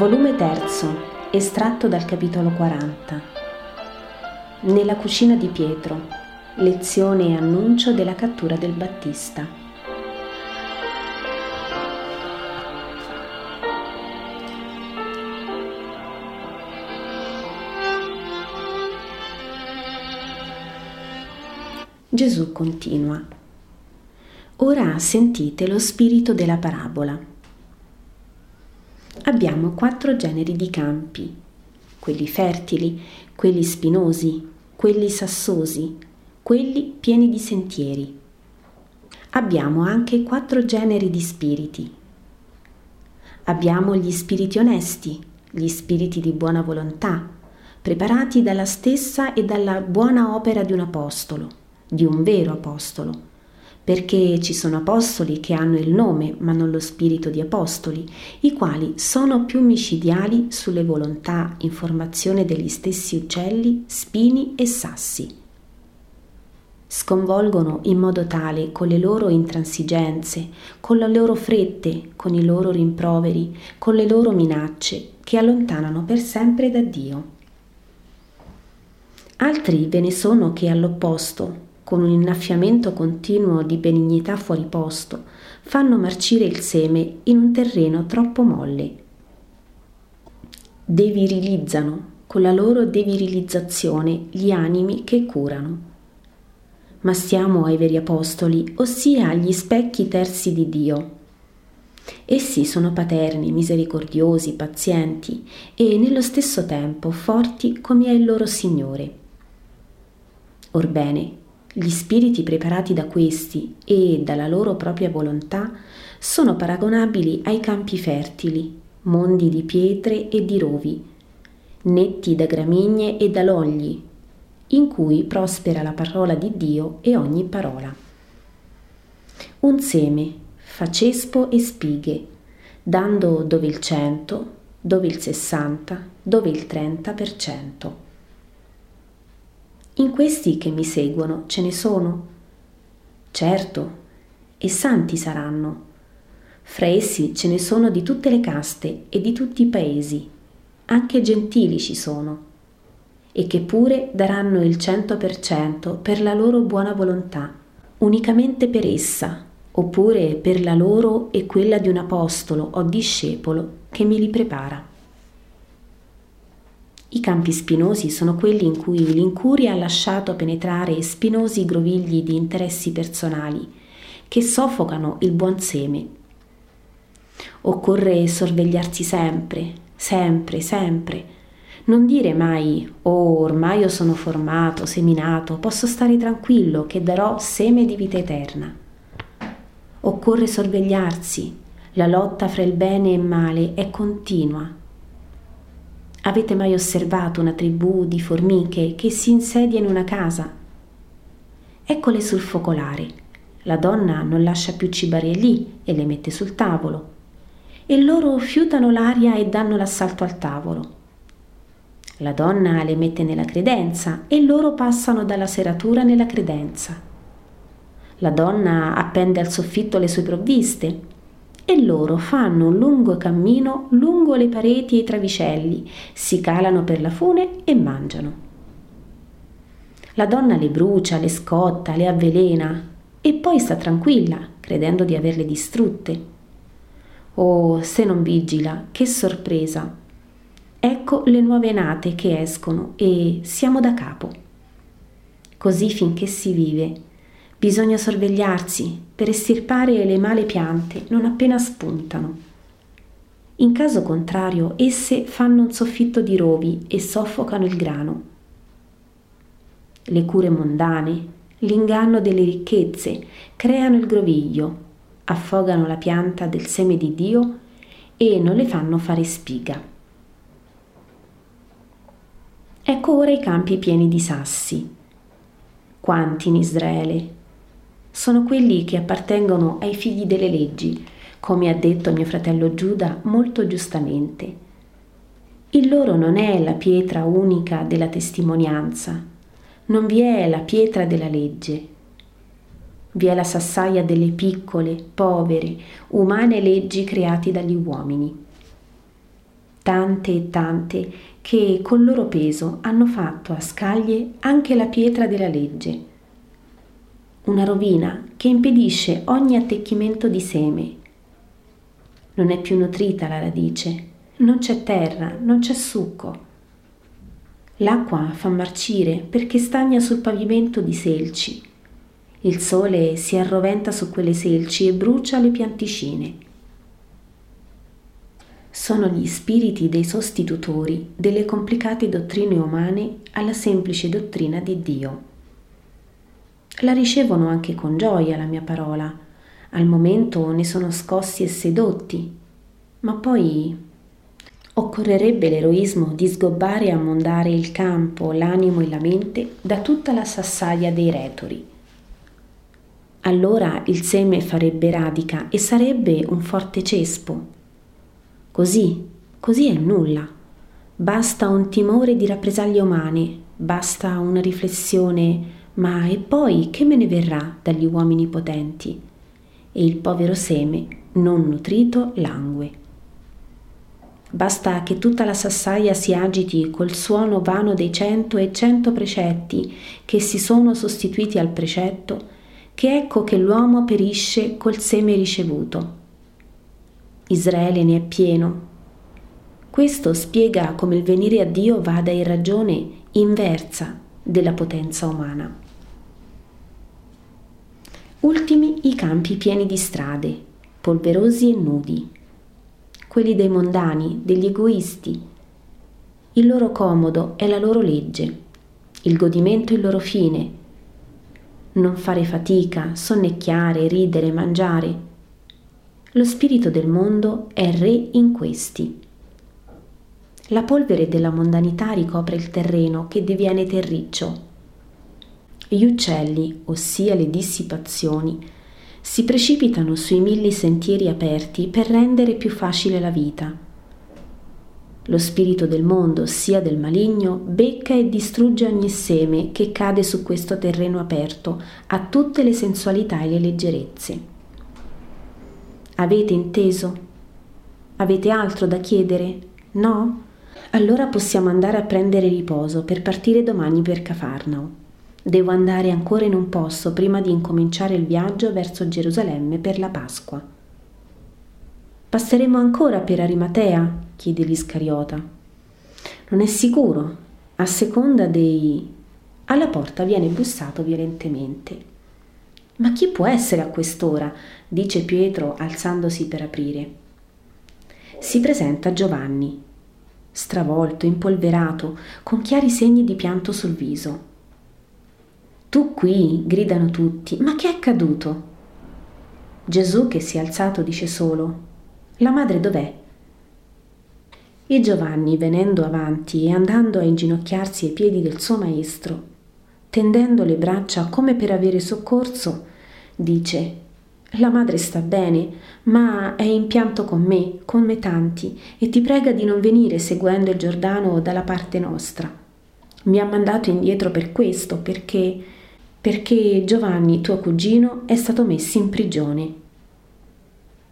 Volume 3, estratto dal capitolo 40. Nella cucina di Pietro, lezione e annuncio della cattura del Battista. Gesù continua. Ora sentite lo spirito della parabola abbiamo quattro generi di campi, quelli fertili, quelli spinosi, quelli sassosi, quelli pieni di sentieri. Abbiamo anche quattro generi di spiriti. Abbiamo gli spiriti onesti, gli spiriti di buona volontà, preparati dalla stessa e dalla buona opera di un apostolo, di un vero apostolo perché ci sono apostoli che hanno il nome ma non lo spirito di apostoli, i quali sono più micidiali sulle volontà in formazione degli stessi uccelli, spini e sassi. Sconvolgono in modo tale con le loro intransigenze, con le loro frette, con i loro rimproveri, con le loro minacce, che allontanano per sempre da Dio. Altri ve ne sono che all'opposto, con un innaffiamento continuo di benignità fuori posto, fanno marcire il seme in un terreno troppo molle. Devirilizzano con la loro devirilizzazione gli animi che curano. Ma stiamo ai veri apostoli, ossia agli specchi terzi di Dio. Essi sono paterni, misericordiosi, pazienti e nello stesso tempo forti come è il loro Signore. Orbene, gli spiriti preparati da questi e dalla loro propria volontà sono paragonabili ai campi fertili, mondi di pietre e di rovi, netti da gramigne e da logli, in cui prospera la parola di Dio e ogni parola. Un seme fa cespo e spighe, dando dove il cento, dove il sessanta, dove il trenta per cento. In questi che mi seguono ce ne sono? Certo, e santi saranno. Fra essi ce ne sono di tutte le caste e di tutti i paesi, anche gentili ci sono, e che pure daranno il cento per cento per la loro buona volontà, unicamente per essa, oppure per la loro e quella di un apostolo o discepolo che me li prepara. I campi spinosi sono quelli in cui l'incuria ha lasciato penetrare spinosi grovigli di interessi personali che soffocano il buon seme. Occorre sorvegliarsi sempre, sempre, sempre. Non dire mai, oh, ormai io sono formato, seminato, posso stare tranquillo che darò seme di vita eterna. Occorre sorvegliarsi, la lotta fra il bene e il male è continua Avete mai osservato una tribù di formiche che si insedia in una casa? Eccole sul focolare. La donna non lascia più cibare lì e le mette sul tavolo. E loro fiutano l'aria e danno l'assalto al tavolo. La donna le mette nella credenza e loro passano dalla seratura nella credenza. La donna appende al soffitto le sue provviste e loro fanno un lungo cammino lungo le pareti e i travicelli, si calano per la fune e mangiano. La donna le brucia, le scotta, le avvelena e poi sta tranquilla, credendo di averle distrutte. Oh, se non vigila, che sorpresa! Ecco le nuove nate che escono e siamo da capo. Così finché si vive Bisogna sorvegliarsi per estirpare le male piante non appena spuntano. In caso contrario, esse fanno un soffitto di rovi e soffocano il grano. Le cure mondane, l'inganno delle ricchezze, creano il groviglio, affogano la pianta del seme di Dio e non le fanno fare spiga. Ecco ora i campi pieni di sassi. Quanti in Israele, sono quelli che appartengono ai figli delle leggi, come ha detto mio fratello Giuda molto giustamente. Il loro non è la pietra unica della testimonianza, non vi è la pietra della legge. Vi è la sassaia delle piccole, povere, umane leggi create dagli uomini. tante e tante che col loro peso hanno fatto a scaglie anche la pietra della legge. Una rovina che impedisce ogni attecchimento di seme. Non è più nutrita la radice, non c'è terra, non c'è succo. L'acqua fa marcire perché stagna sul pavimento di selci. Il sole si arroventa su quelle selci e brucia le pianticine sono gli spiriti dei sostitutori delle complicate dottrine umane alla semplice dottrina di Dio. La ricevono anche con gioia la mia parola, al momento ne sono scossi e sedotti, ma poi occorrerebbe l'eroismo di sgobbare e ammondare il campo, l'animo e la mente da tutta la sassaia dei retori. Allora il seme farebbe radica e sarebbe un forte cespo Così, così è nulla. Basta un timore di rappresaglie umane, basta una riflessione, ma e poi che me ne verrà dagli uomini potenti? E il povero seme, non nutrito, langue. Basta che tutta la sassaia si agiti col suono vano dei cento e cento precetti che si sono sostituiti al precetto, che ecco che l'uomo perisce col seme ricevuto Israele ne è pieno. Questo spiega come il venire a Dio vada in ragione inversa della potenza umana. Ultimi i campi pieni di strade, polverosi e nudi, quelli dei mondani, degli egoisti. Il loro comodo è la loro legge, il godimento il loro fine. Non fare fatica, sonnecchiare, ridere, mangiare, lo spirito del mondo è re in questi. La polvere della mondanità ricopre il terreno che diviene terriccio. Gli uccelli, ossia le dissipazioni, si precipitano sui mille sentieri aperti per rendere più facile la vita. Lo spirito del mondo, sia del maligno, becca e distrugge ogni seme che cade su questo terreno aperto a tutte le sensualità e le leggerezze. Avete inteso? Avete altro da chiedere? No? Allora possiamo andare a prendere riposo per partire domani per Cafarnao. Devo andare ancora in un posto prima di incominciare il viaggio verso Gerusalemme per la Pasqua. Passeremo ancora per Arimatea? chiede l'Iscariota. Non è sicuro, a seconda dei... Alla porta viene bussato violentemente. Ma chi può essere a quest'ora? dice Pietro alzandosi per aprire. Si presenta Giovanni, stravolto, impolverato, con chiari segni di pianto sul viso. Tu qui, gridano tutti, ma che è accaduto? Gesù che si è alzato dice solo, la madre dov'è? E Giovanni, venendo avanti e andando a inginocchiarsi ai piedi del suo maestro, tendendo le braccia come per avere soccorso, dice La madre sta bene, ma è in pianto con me, come tanti, e ti prega di non venire seguendo il Giordano dalla parte nostra. Mi ha mandato indietro per questo, perché perché Giovanni, tuo cugino, è stato messo in prigione.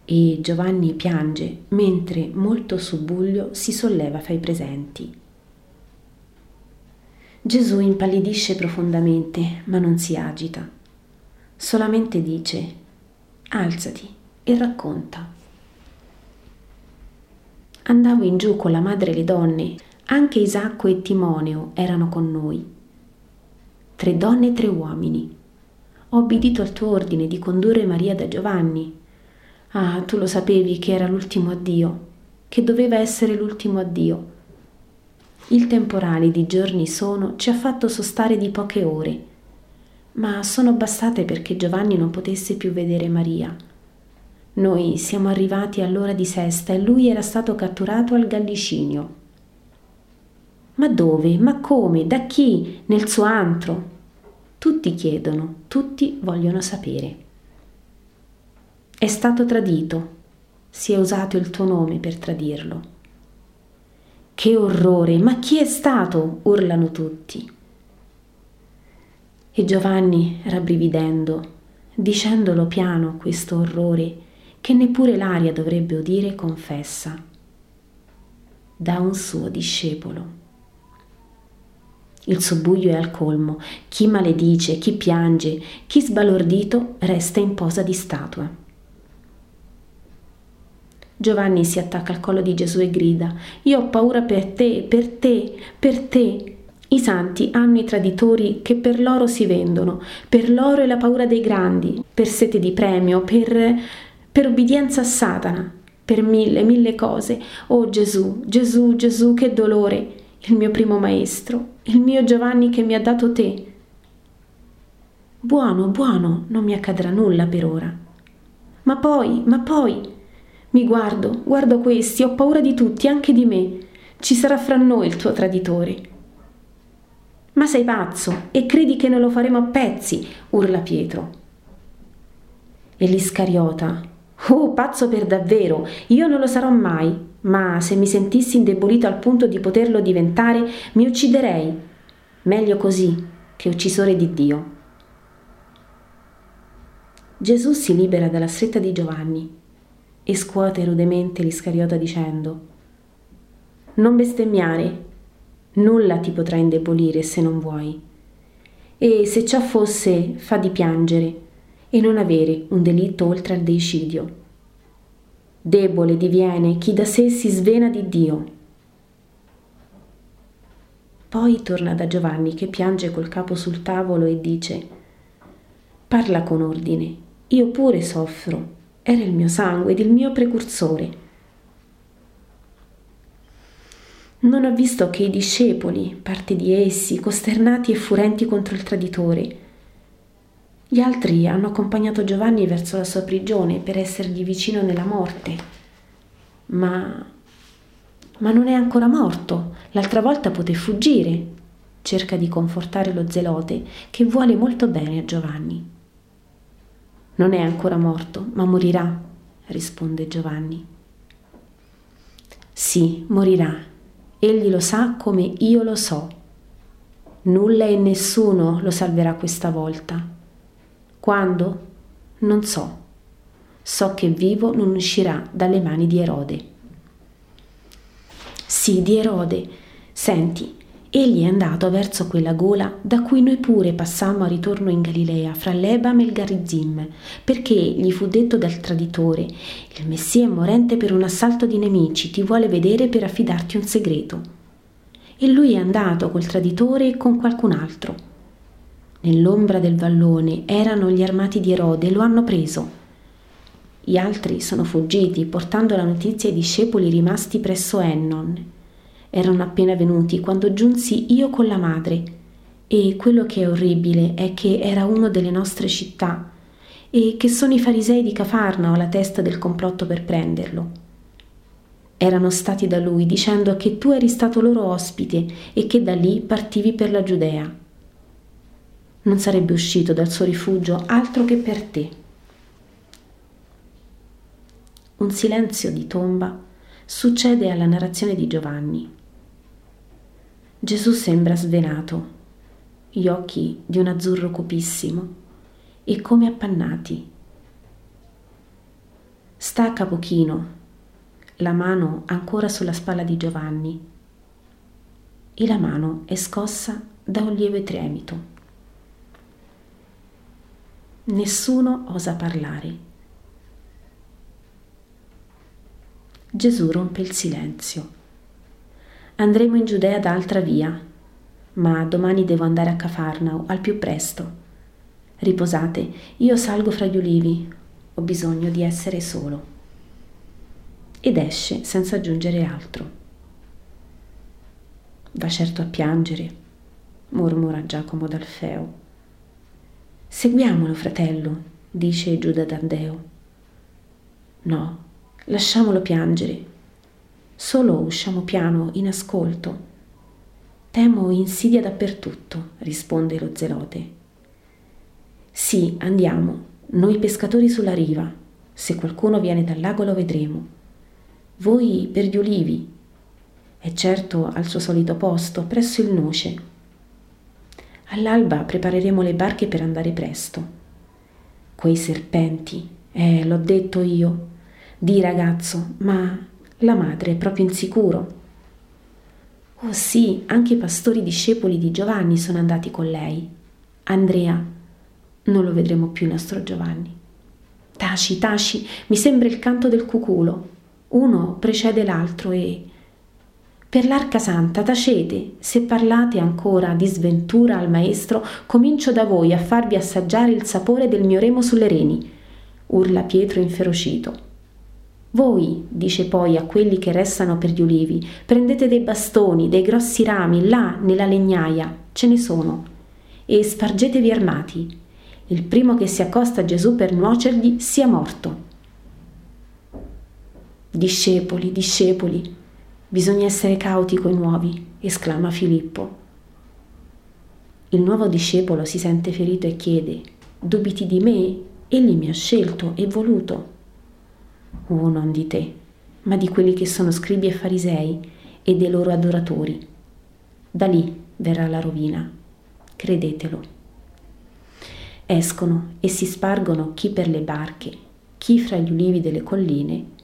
E Giovanni piange, mentre molto subbuglio si solleva fra i presenti. Gesù impallidisce profondamente, ma non si agita solamente dice alzati e racconta. Andavo in giù con la madre e le donne, anche Isacco e Timoneo erano con noi. Tre donne e tre uomini. Ho obbedito al tuo ordine di condurre Maria da Giovanni. Ah, tu lo sapevi che era l'ultimo addio, che doveva essere l'ultimo addio. Il temporale di giorni sono ci ha fatto sostare di poche ore ma sono bastate perché Giovanni non potesse più vedere Maria. Noi siamo arrivati all'ora di sesta e lui era stato catturato al Gallicinio. Ma dove? Ma come? Da chi? Nel suo antro? Tutti chiedono, tutti vogliono sapere. È stato tradito, si è usato il tuo nome per tradirlo. Che orrore, ma chi è stato? urlano tutti. E Giovanni, rabbrividendo, dicendolo piano questo orrore che neppure l'aria dovrebbe udire, confessa. da un suo discepolo. Il subbuglio è al colmo, chi maledice, chi piange, chi sbalordito resta in posa di statua. Giovanni si attacca al collo di Gesù e grida, Io ho paura per te, per te, per te. I santi hanno i traditori che per loro si vendono, per loro è la paura dei grandi, per sete di premio, per, per obbedienza a Satana, per mille, mille cose. Oh Gesù, Gesù, Gesù, che dolore! il mio primo maestro, il mio Giovanni che mi ha dato te. Buono, buono, non mi accadrà nulla per ora. Ma poi, ma poi, mi guardo, guardo questi, ho paura di tutti, anche di me. Ci sarà fra noi il tuo traditore. Ma sei pazzo e credi che non lo faremo a pezzi, urla Pietro. E l'Iscariota, oh pazzo per davvero, io non lo sarò mai, ma se mi sentissi indebolito al punto di poterlo diventare, mi ucciderei. Meglio così che uccisore di Dio. Gesù si libera dalla stretta di Giovanni e scuote rudemente l'Iscariota dicendo Non bestemmiare, nulla ti potrà indebolire se non vuoi. E se ciò fosse, fa di piangere e non avere un delitto oltre al deicidio Debole diviene chi da sé si svena di Dio. Poi torna da Giovanni che piange col capo sul tavolo e dice Parla con ordine, io pure soffro, era il mio sangue ed il mio precursore. Non ho visto che i discepoli, parte di essi, costernati e furenti contro il traditore, gli altri hanno accompagnato Giovanni verso la sua prigione per essergli vicino nella morte. Ma... ma non è ancora morto. L'altra volta poté fuggire. Cerca di confortare lo zelote che vuole molto bene a Giovanni. Non è ancora morto, ma morirà, risponde Giovanni. Sì, morirà. Egli lo sa come io lo so. Nulla e nessuno lo salverà questa volta quando? Non so. So che vivo non uscirà dalle mani di Erode. Sì, di Erode. Senti, egli è andato verso quella gola da cui noi pure passammo a ritorno in Galilea, fra l'Ebam e il Garizim, perché gli fu detto dal traditore, il Messia è morente per un assalto di nemici, ti vuole vedere per affidarti un segreto. E lui è andato col traditore e con qualcun altro. Nell'ombra del vallone erano gli armati di Erode e lo hanno preso. Gli altri sono fuggiti portando la notizia ai discepoli rimasti presso Ennon. Erano appena venuti quando giunsi io con la madre e quello che è orribile è che era uno delle nostre città e che sono i farisei di Cafarnao alla testa del complotto per prenderlo. Erano stati da lui dicendo che tu eri stato loro ospite e che da lì partivi per la Giudea non sarebbe uscito dal suo rifugio altro che per te. Un silenzio di tomba succede alla narrazione di Giovanni. Gesù sembra svenato, gli occhi di un azzurro cupissimo e come appannati. Sta a capo chino, la mano ancora sulla spalla di Giovanni e la mano è scossa da un lieve tremito. Nessuno osa parlare. Gesù rompe il silenzio. Andremo in Giudea da altra via, ma domani devo andare a Cafarnao al più presto. Riposate, io salgo fra gli ulivi, ho bisogno di essere solo. Ed esce senza aggiungere altro. Va certo a piangere, mormora Giacomo d'Alfeo. Seguiamolo, fratello, dice Giuda Tandeo. No, lasciamolo piangere. Solo usciamo piano, in ascolto. Temo insidia dappertutto, risponde lo zelote. Sì, andiamo, noi pescatori sulla riva. Se qualcuno viene dal lago lo vedremo. Voi per gli ulivi. È certo al suo solito posto, presso il noce, All'alba prepareremo le barche per andare presto. Quei serpenti, eh, l'ho detto io. Di ragazzo, ma la madre è proprio insicuro. Oh sì, anche i pastori discepoli di Giovanni sono andati con lei. Andrea, non lo vedremo più il nostro Giovanni. Taci, taci, mi sembra il canto del cuculo. Uno precede l'altro e... Per l'arca santa tacete, se parlate ancora di sventura al maestro, comincio da voi a farvi assaggiare il sapore del mio remo sulle reni, urla Pietro inferocito. Voi, dice poi a quelli che restano per gli ulivi, prendete dei bastoni, dei grossi rami, là nella legnaia, ce ne sono, e spargetevi armati. Il primo che si accosta a Gesù per nuocergli sia morto. Discepoli, discepoli, bisogna essere cauti coi nuovi, esclama Filippo. Il nuovo discepolo si sente ferito e chiede, dubiti di me? Egli mi ha scelto e voluto oh non di te, ma di quelli che sono scribi e farisei e dei loro adoratori. Da lì verrà la rovina, credetelo. Escono e si spargono chi per le barche, chi fra gli ulivi delle colline,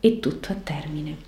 e tutto a termine.